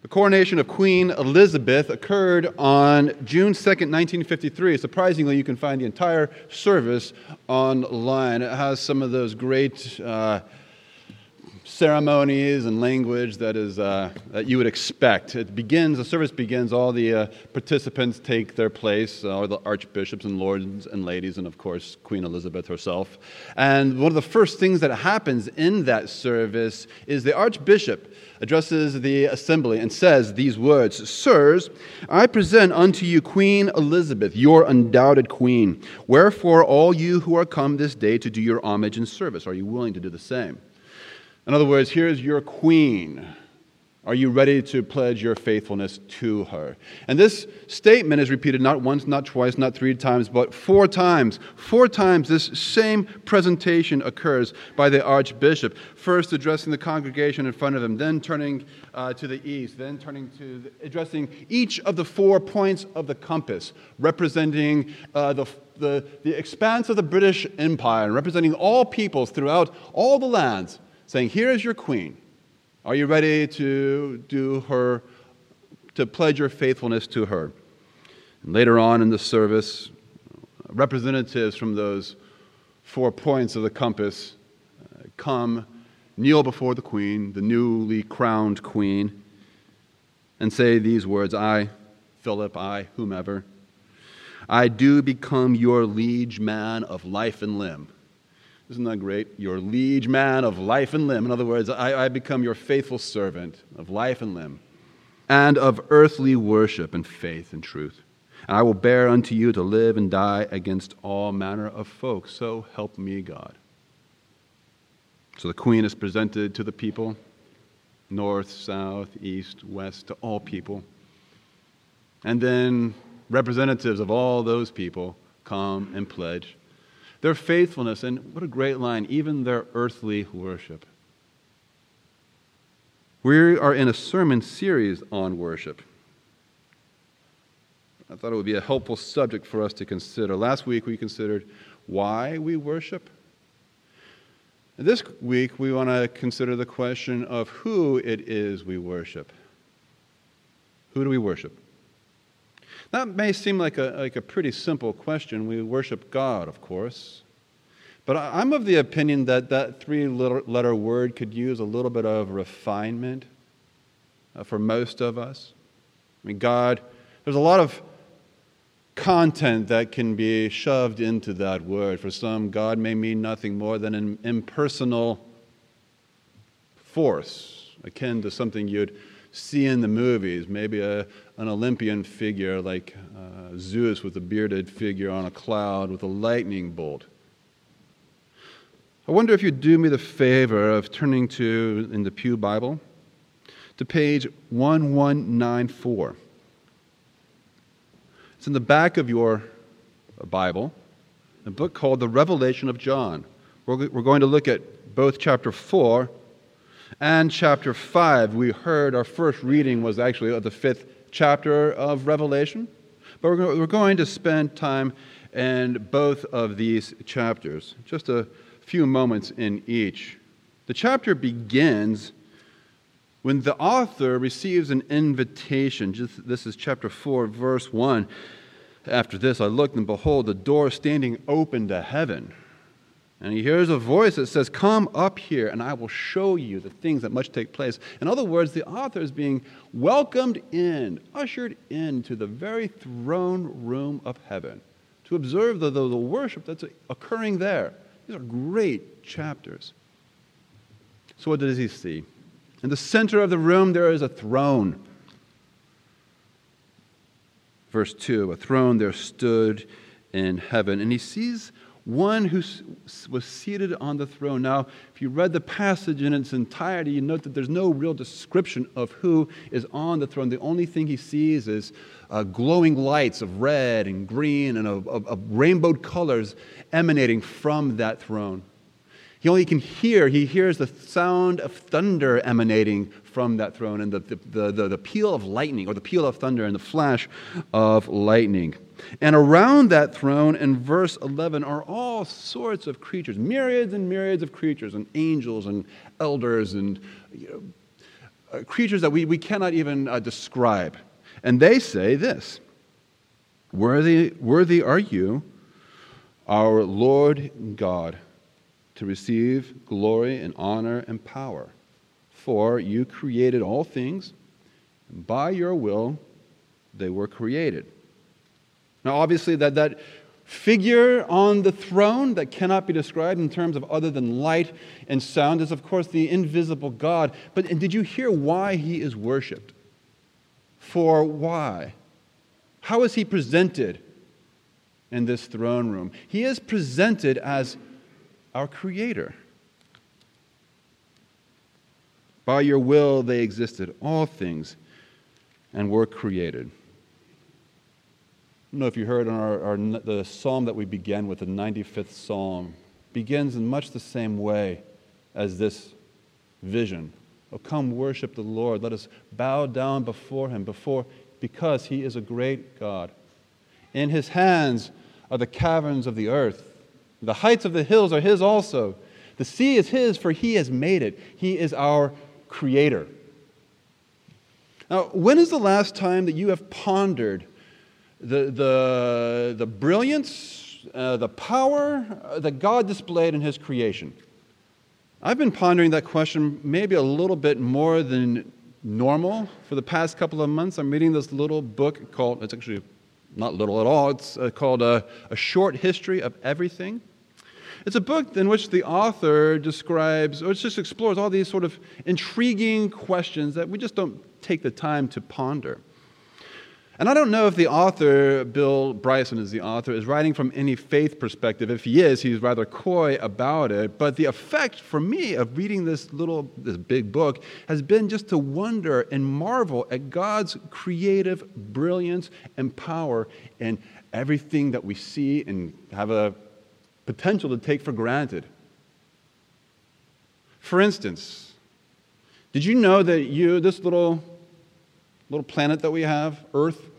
The coronation of Queen Elizabeth occurred on June 2nd, 1953. Surprisingly, you can find the entire service online. It has some of those great uh, ceremonies and language that is uh, that you would expect. It begins. The service begins. All the uh, participants take their place. Uh, all the archbishops and lords and ladies, and of course Queen Elizabeth herself. And one of the first things that happens in that service is the archbishop addresses the assembly and says these words Sirs, I present unto you Queen Elizabeth, your undoubted queen. Wherefore, all you who are come this day to do your homage and service, are you willing to do the same? In other words, here's your queen. Are you ready to pledge your faithfulness to her? And this statement is repeated not once, not twice, not three times, but four times. Four times this same presentation occurs by the archbishop, first addressing the congregation in front of him, then turning uh, to the east, then turning to the, addressing each of the four points of the compass, representing uh, the, the, the expanse of the British Empire, representing all peoples throughout all the lands saying, Here is your queen. Are you ready to do her, to pledge your faithfulness to her? And later on in the service, representatives from those four points of the compass uh, come, kneel before the queen, the newly crowned queen, and say these words I, Philip, I, whomever, I do become your liege man of life and limb isn't that great? Your liege man of life and limb. In other words, I, I become your faithful servant of life and limb, and of earthly worship and faith and truth. And I will bear unto you to live and die against all manner of folk. So help me God. So the queen is presented to the people north, south, east, west, to all people. And then representatives of all those people come and pledge their faithfulness, and what a great line, even their earthly worship. We are in a sermon series on worship. I thought it would be a helpful subject for us to consider. Last week we considered why we worship. This week we want to consider the question of who it is we worship. Who do we worship? That may seem like a, like a pretty simple question. We worship God, of course. But I'm of the opinion that that three letter word could use a little bit of refinement uh, for most of us. I mean, God, there's a lot of content that can be shoved into that word. For some, God may mean nothing more than an impersonal force, akin to something you'd see in the movies, maybe a, an Olympian figure like uh, Zeus with a bearded figure on a cloud with a lightning bolt. I wonder if you'd do me the favor of turning to, in the Pew Bible, to page 1194. It's in the back of your Bible, a book called The Revelation of John. We're, we're going to look at both chapter 4 and chapter 5. We heard our first reading was actually of the fifth chapter of Revelation. But we're going to spend time in both of these chapters, just a few moments in each. The chapter begins when the author receives an invitation. This is chapter 4, verse 1. After this, I looked, and behold, the door standing open to heaven. And he hears a voice that says, Come up here, and I will show you the things that must take place. In other words, the author is being welcomed in, ushered into the very throne room of heaven to observe the, the, the worship that's occurring there. These are great chapters. So, what does he see? In the center of the room, there is a throne. Verse 2 A throne there stood in heaven, and he sees one who was seated on the throne. Now, if you read the passage in its entirety, you note that there's no real description of who is on the throne. The only thing he sees is uh, glowing lights of red and green and of, of, of rainbowed colors emanating from that throne. He only can hear, he hears the sound of thunder emanating from that throne and the, the, the, the, peal of lightning, or the peal of thunder and the flash of lightning. And around that throne, in verse 11, are all sorts of creatures, myriads and myriads of creatures, and angels and elders and you know, uh, creatures that we, we cannot even uh, describe. And they say this Worthy, worthy are you, our Lord God, to receive glory and honor and power. For you created all things, and by your will they were created. Now, obviously, that, that figure on the throne that cannot be described in terms of other than light and sound is, of course, the invisible God. But did you hear why he is worshiped? For why? How is he presented in this throne room? He is presented as our creator. By your will they existed, all things, and were created. I don't know if you heard on our, our, the psalm that we began with, the 95th psalm, begins in much the same way as this vision. Oh, come worship the Lord. Let us bow down before him, before, because he is a great God. In his hands are the caverns of the earth. The heights of the hills are his also. The sea is his, for he has made it. He is our creator. Now, when is the last time that you have pondered the, the, the brilliance, uh, the power that God displayed in his creation? I've been pondering that question maybe a little bit more than normal for the past couple of months. I'm reading this little book called, it's actually not little at all, it's uh, called uh, A Short History of Everything. It's a book in which the author describes, or it's just explores all these sort of intriguing questions that we just don't take the time to ponder. And I don't know if the author, Bill Bryson is the author, is writing from any faith perspective. If he is, he's rather coy about it. But the effect for me of reading this little, this big book has been just to wonder and marvel at God's creative brilliance and power in everything that we see and have a potential to take for granted. For instance, did you know that you, this little little planet that we have, Earth,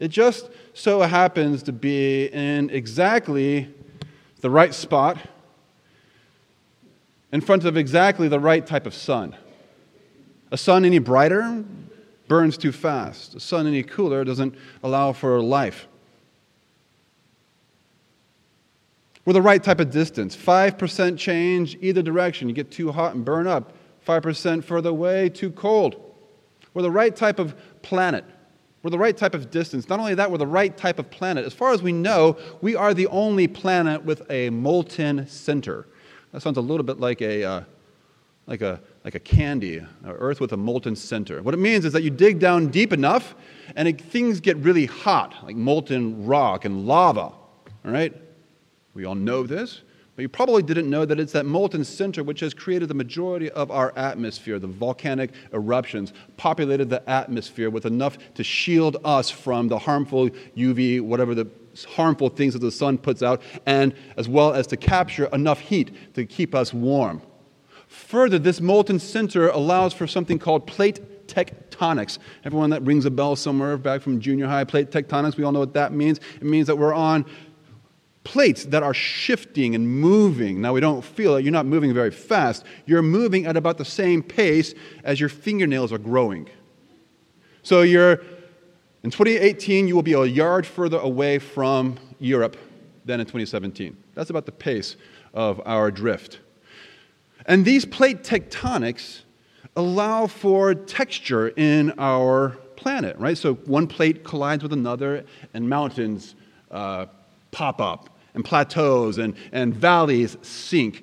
it just so happens to be in exactly the right spot in front of exactly the right type of sun. A sun any brighter burns too fast. A sun any cooler doesn't allow for life. We're the right type of distance. 5% change either direction. You get too hot and burn up. 5% further away, too cold. We're the right type of planet. We're the right type of distance. Not only that, we're the right type of planet. As far as we know, we are the only planet with a molten center. That sounds a little bit like a, uh, like a, like a candy, Earth with a molten center. What it means is that you dig down deep enough and it, things get really hot, like molten rock and lava. All right? We all know this. But you probably didn't know that it's that molten center which has created the majority of our atmosphere. The volcanic eruptions populated the atmosphere with enough to shield us from the harmful UV, whatever the harmful things that the sun puts out, and as well as to capture enough heat to keep us warm. Further, this molten center allows for something called plate tectonics. Everyone that rings a bell somewhere back from junior high, plate tectonics, we all know what that means. It means that we're on plates that are shifting and moving. Now, we don't feel it. You're not moving very fast. You're moving at about the same pace as your fingernails are growing. So, you're, in 2018, you will be a yard further away from Europe than in 2017. That's about the pace of our drift. And these plate tectonics allow for texture in our planet, right? So one plate collides with another, and mountains uh, pop up and plateaus and, and valleys sink.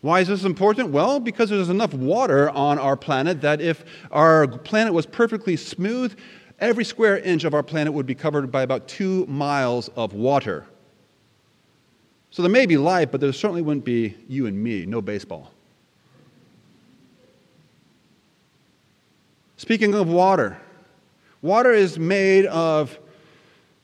Why is this important? Well, because there's enough water on our planet that if our planet was perfectly smooth, every square inch of our planet would be covered by about two miles of water. So there may be life, but there certainly wouldn't be you and me, no baseball. Speaking of water, water is made of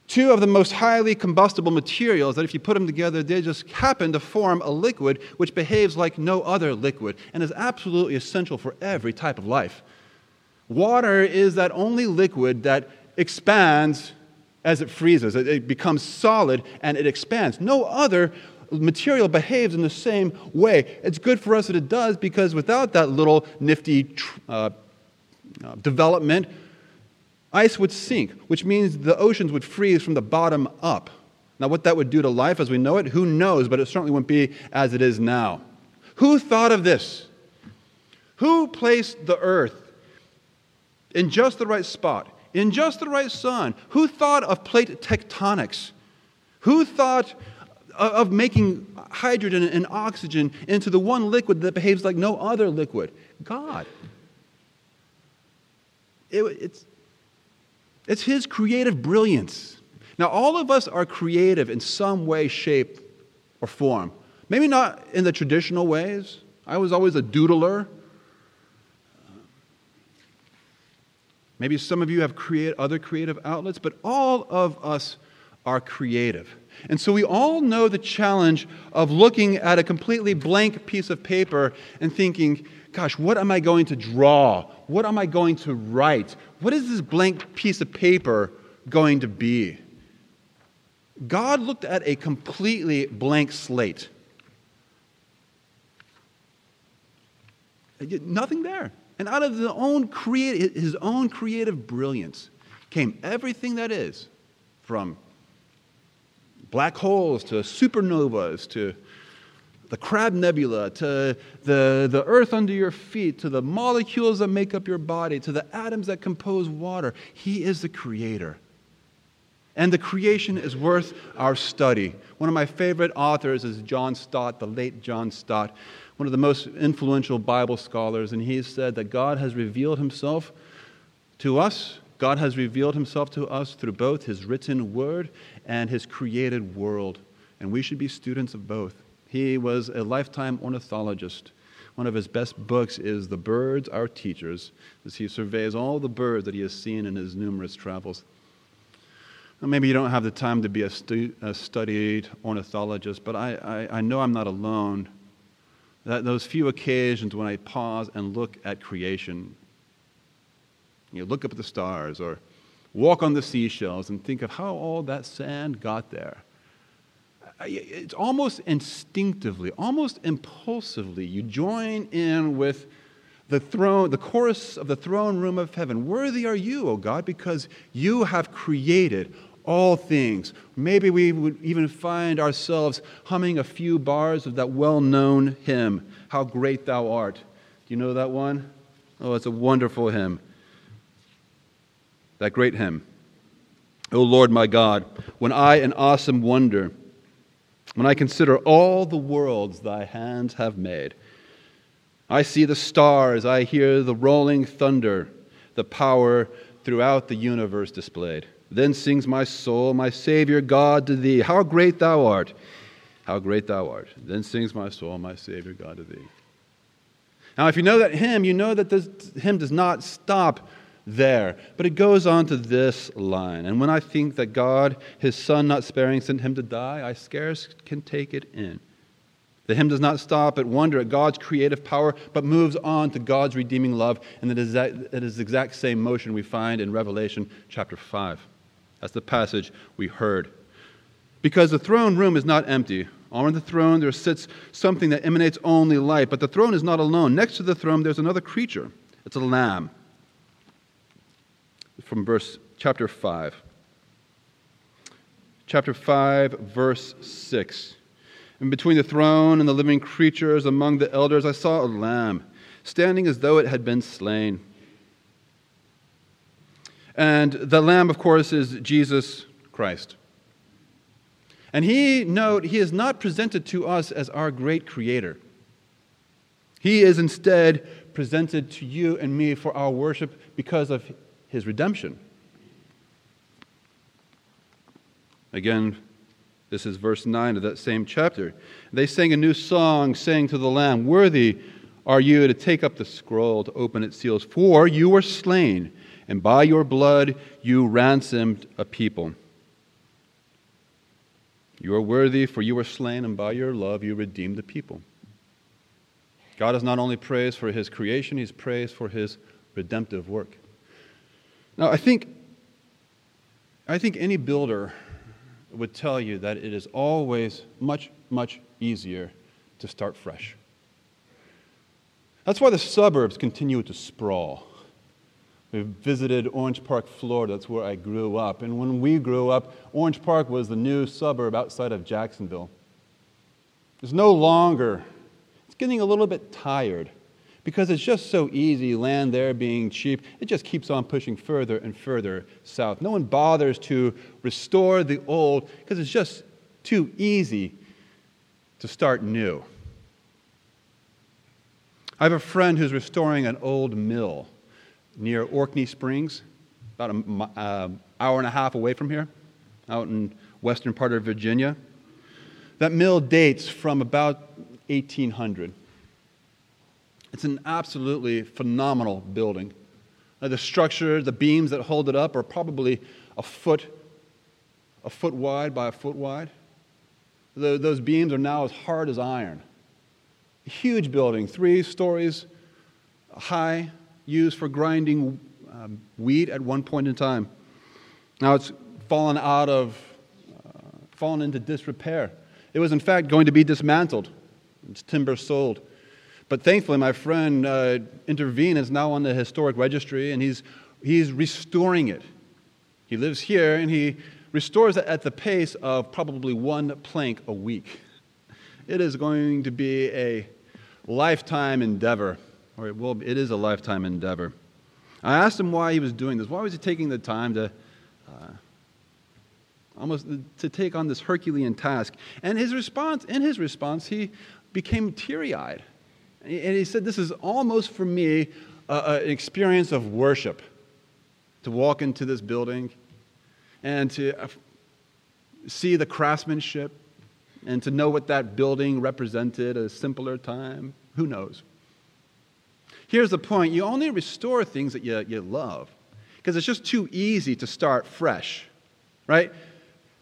two of the most highly combustible materials that, if you put them together, they just happen to form a liquid which behaves like no other liquid and is absolutely essential for every type of life. Water is that only liquid that expands as it freezes, it becomes solid and it expands. No other material behaves in the same way. It's good for us that it does because without that little nifty uh, uh, development, ice would sink, which means the oceans would freeze from the bottom up. Now, what that would do to life as we know it, who knows, but it certainly wouldn't be as it is now. Who thought of this? Who placed the earth in just the right spot, in just the right sun? Who thought of plate tectonics? Who thought of making hydrogen and oxygen into the one liquid that behaves like no other liquid? God. It, it's, it's His creative brilliance. Now, all of us are creative in some way, shape, or form. Maybe not in the traditional ways. I was always a doodler. Maybe some of you have create, other creative outlets, but all of us are creative. And so we all know the challenge of looking at a completely blank piece of paper and thinking, gosh, what am I going to draw? What am I going to write? What is this blank piece of paper going to be? God looked at a completely blank slate. Uh, nothing there. And out of own, create, his own creative brilliance came everything that is from black holes to supernovas to the Crab Nebula to the, the earth under your feet to the molecules that make up your body to the atoms that compose water. He is the creator. And the creation is worth our study. One of my favorite authors is John Stott, the late John Stott, one of the most influential Bible scholars, and he said that God has revealed himself to us. God has revealed himself to us through both his written word and his created world, and we should be students of both. He was a lifetime ornithologist. One of his best books is The Birds, Our Teachers, as he surveys all the birds that he has seen in his numerous travels. Maybe you don't have the time to be a, stu- a studied ornithologist, but I, I, I know I'm not alone. That those few occasions when I pause and look at creation, you look up at the stars or walk on the seashells and think of how all that sand got there. It's almost instinctively, almost impulsively, you join in with the throne, the chorus of the throne room of heaven. Worthy are you, O God, because you have created all things. Maybe we would even find ourselves humming a few bars of that well known hymn, How Great Thou Art. Do you know that one? Oh, it's a wonderful hymn. That great hymn. O Lord my God, when I in awesome wonder, when I consider all the worlds thy hands have made, I see the stars, I hear the rolling thunder, the power throughout the universe displayed. Then sings my soul, my Savior God, to thee. How great thou art! How great thou art. Then sings my soul, my Savior God, to thee. Now, if you know that hymn, you know that this hymn does not stop there, but it goes on to this line. And when I think that God, his Son not sparing, sent him to die, I scarce can take it in. The hymn does not stop at wonder at God's creative power, but moves on to God's redeeming love. And it is, that, it is the exact same motion we find in Revelation chapter 5. That's the passage we heard. Because the throne room is not empty. On the throne there sits something that emanates only light, but the throne is not alone. Next to the throne there's another creature. It's a lamb. From verse chapter 5. Chapter 5, verse 6. And between the throne and the living creatures among the elders, I saw a lamb standing as though it had been slain and the Lamb, of course, is Jesus Christ. And he, note, he is not presented to us as our great creator. He is instead presented to you and me for our worship because of his redemption. Again, this is verse 9 of that same chapter. They sang a new song, saying to the Lamb, Worthy are you to take up the scroll, to open its seals, for you were slain and by your blood you ransomed a people. You are worthy, for you were slain, and by your love you redeemed the people. God is not only praised for his creation, he's praised for his redemptive work. Now, I think, I think any builder would tell you that it is always much, much easier to start fresh. That's why the suburbs continue to sprawl. We visited Orange Park, Florida. That's where I grew up. And when we grew up, Orange Park was the new suburb outside of Jacksonville. It's no longer, it's getting a little bit tired because it's just so easy, land there being cheap, it just keeps on pushing further and further south. No one bothers to restore the old because it's just too easy to start new. I have a friend who's restoring an old mill near Orkney Springs, about an uh, hour and a half away from here, out in western part of Virginia. That mill dates from about 1800. It's an absolutely phenomenal building. Uh, the structure, the beams that hold it up are probably a foot, a foot wide by a foot wide. The, those beams are now as hard as iron. A huge building, three stories high, used for grinding um, wheat at one point in time. Now it's fallen out of, uh, fallen into disrepair. It was in fact going to be dismantled. Its timber sold. But thankfully, my friend uh, intervened, is now on the historic registry, and he's, he's restoring it. He lives here, and he restores it at the pace of probably one plank a week. It is going to be a lifetime endeavor, or it, will, it is a lifetime endeavor. I asked him why he was doing this. Why was he taking the time to uh, almost to take on this Herculean task? And his response, in his response, he became teary-eyed. And he said, This is almost for me uh, an experience of worship to walk into this building and to uh, see the craftsmanship and to know what that building represented a simpler time. Who knows? Here's the point you only restore things that you, you love because it's just too easy to start fresh, right?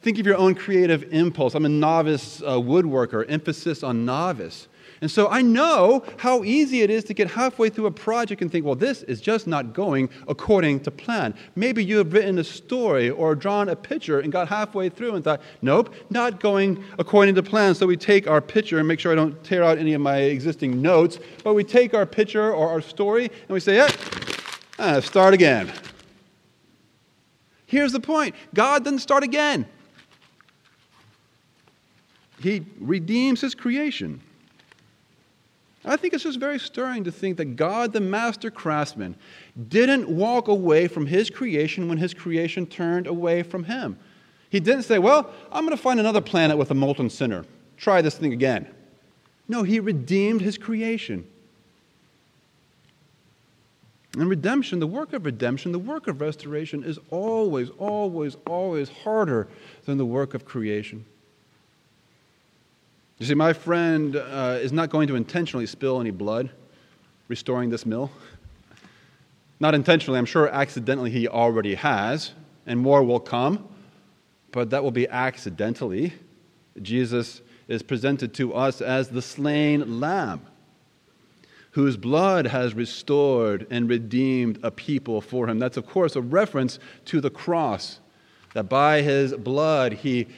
Think of your own creative impulse. I'm a novice uh, woodworker, emphasis on novice. And so I know how easy it is to get halfway through a project and think, well, this is just not going according to plan. Maybe you have written a story or drawn a picture and got halfway through and thought, nope, not going according to plan. So we take our picture and make sure I don't tear out any of my existing notes, but we take our picture or our story and we say, yeah, ah, start again. Here's the point God doesn't start again. He redeems his creation. I think it's just very stirring to think that God, the master craftsman, didn't walk away from his creation when his creation turned away from him. He didn't say, Well, I'm going to find another planet with a molten center. Try this thing again. No, he redeemed his creation. And redemption, the work of redemption, the work of restoration is always, always, always harder than the work of creation. You see, my friend uh, is not going to intentionally spill any blood restoring this mill. Not intentionally, I'm sure accidentally he already has, and more will come, but that will be accidentally. Jesus is presented to us as the slain lamb whose blood has restored and redeemed a people for him. That's, of course, a reference to the cross, that by his blood he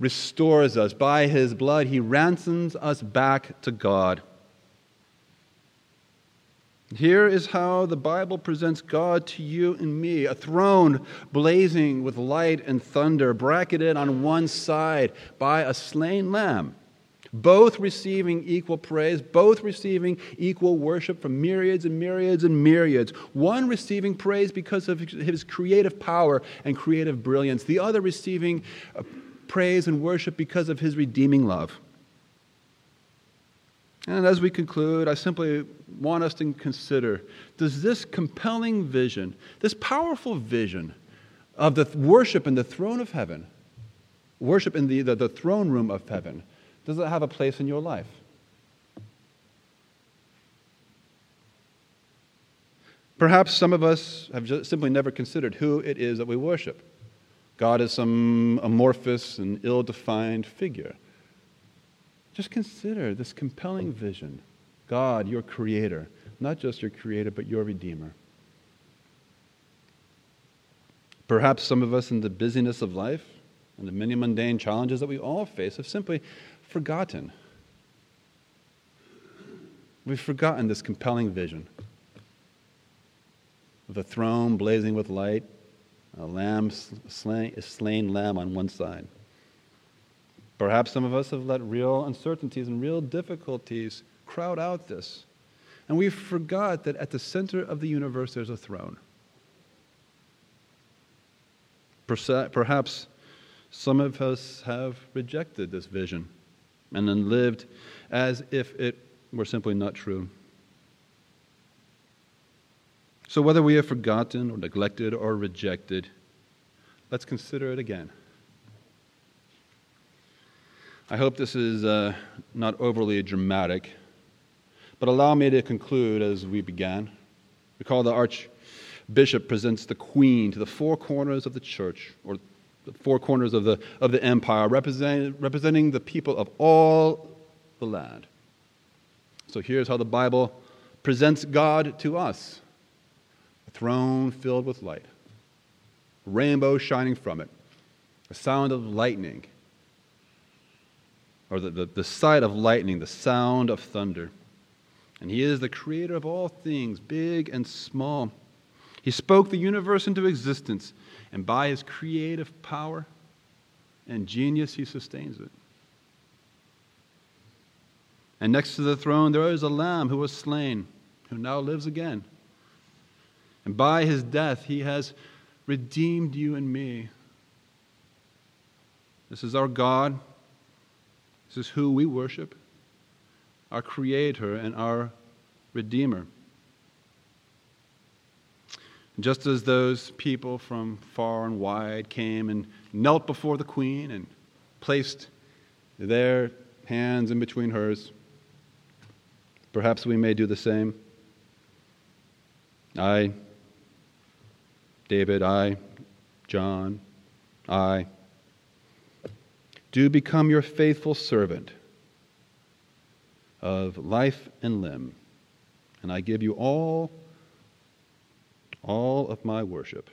restores us. By his blood, he ransoms us back to God. Here is how the Bible presents God to you and me a throne blazing with light and thunder, bracketed on one side by a slain lamb, both receiving equal praise, both receiving equal worship from myriads and myriads and myriads. One receiving praise because of his creative power and creative brilliance, the other receiving praise and worship because of his redeeming love. And as we conclude, I simply want us to consider does this compelling vision, this powerful vision of the worship in the throne of heaven, worship in the, the, the throne room of heaven, does it have a place in your life? Perhaps some of us have simply never considered who it is that we worship. God is some amorphous and ill defined figure. Just consider this compelling vision God, your creator, not just your creator, but your redeemer. Perhaps some of us, in the busyness of life and the many mundane challenges that we all face, have simply forgotten. We've forgotten this compelling vision. with a throne blazing with light, a lamb slain, a slain lamb on one side. Perhaps some of us have let real uncertainties and real difficulties crowd out this. And we forgot that at the center of the universe there's a throne. Perhaps some of us have rejected this vision and then lived as if it were simply not true. So, whether we have forgotten or neglected or rejected, let's consider it again. I hope this is uh, not overly dramatic, but allow me to conclude as we began. Recall the archbishop presents the queen to the four corners of the church, or the four corners of the, of the empire, representing, representing the people of all the land. So here's how the Bible presents God to us throne filled with light, rainbow shining from it, a sound of lightning, or the, the, the sight of lightning, the sound of thunder. And he is the creator of all things, big and small. He spoke the universe into existence, and by his creative power and genius, he sustains it. And next to the throne, there is a lamb who was slain, who now lives again. And by his death, he has redeemed you and me. This is our God. This is who we worship our Creator and our Redeemer. Just as those people from far and wide came and knelt before the Queen and placed their hands in between hers, perhaps we may do the same. I David, I, John, I, do become your faithful servant of life and limb, and I give you all, all of my worship.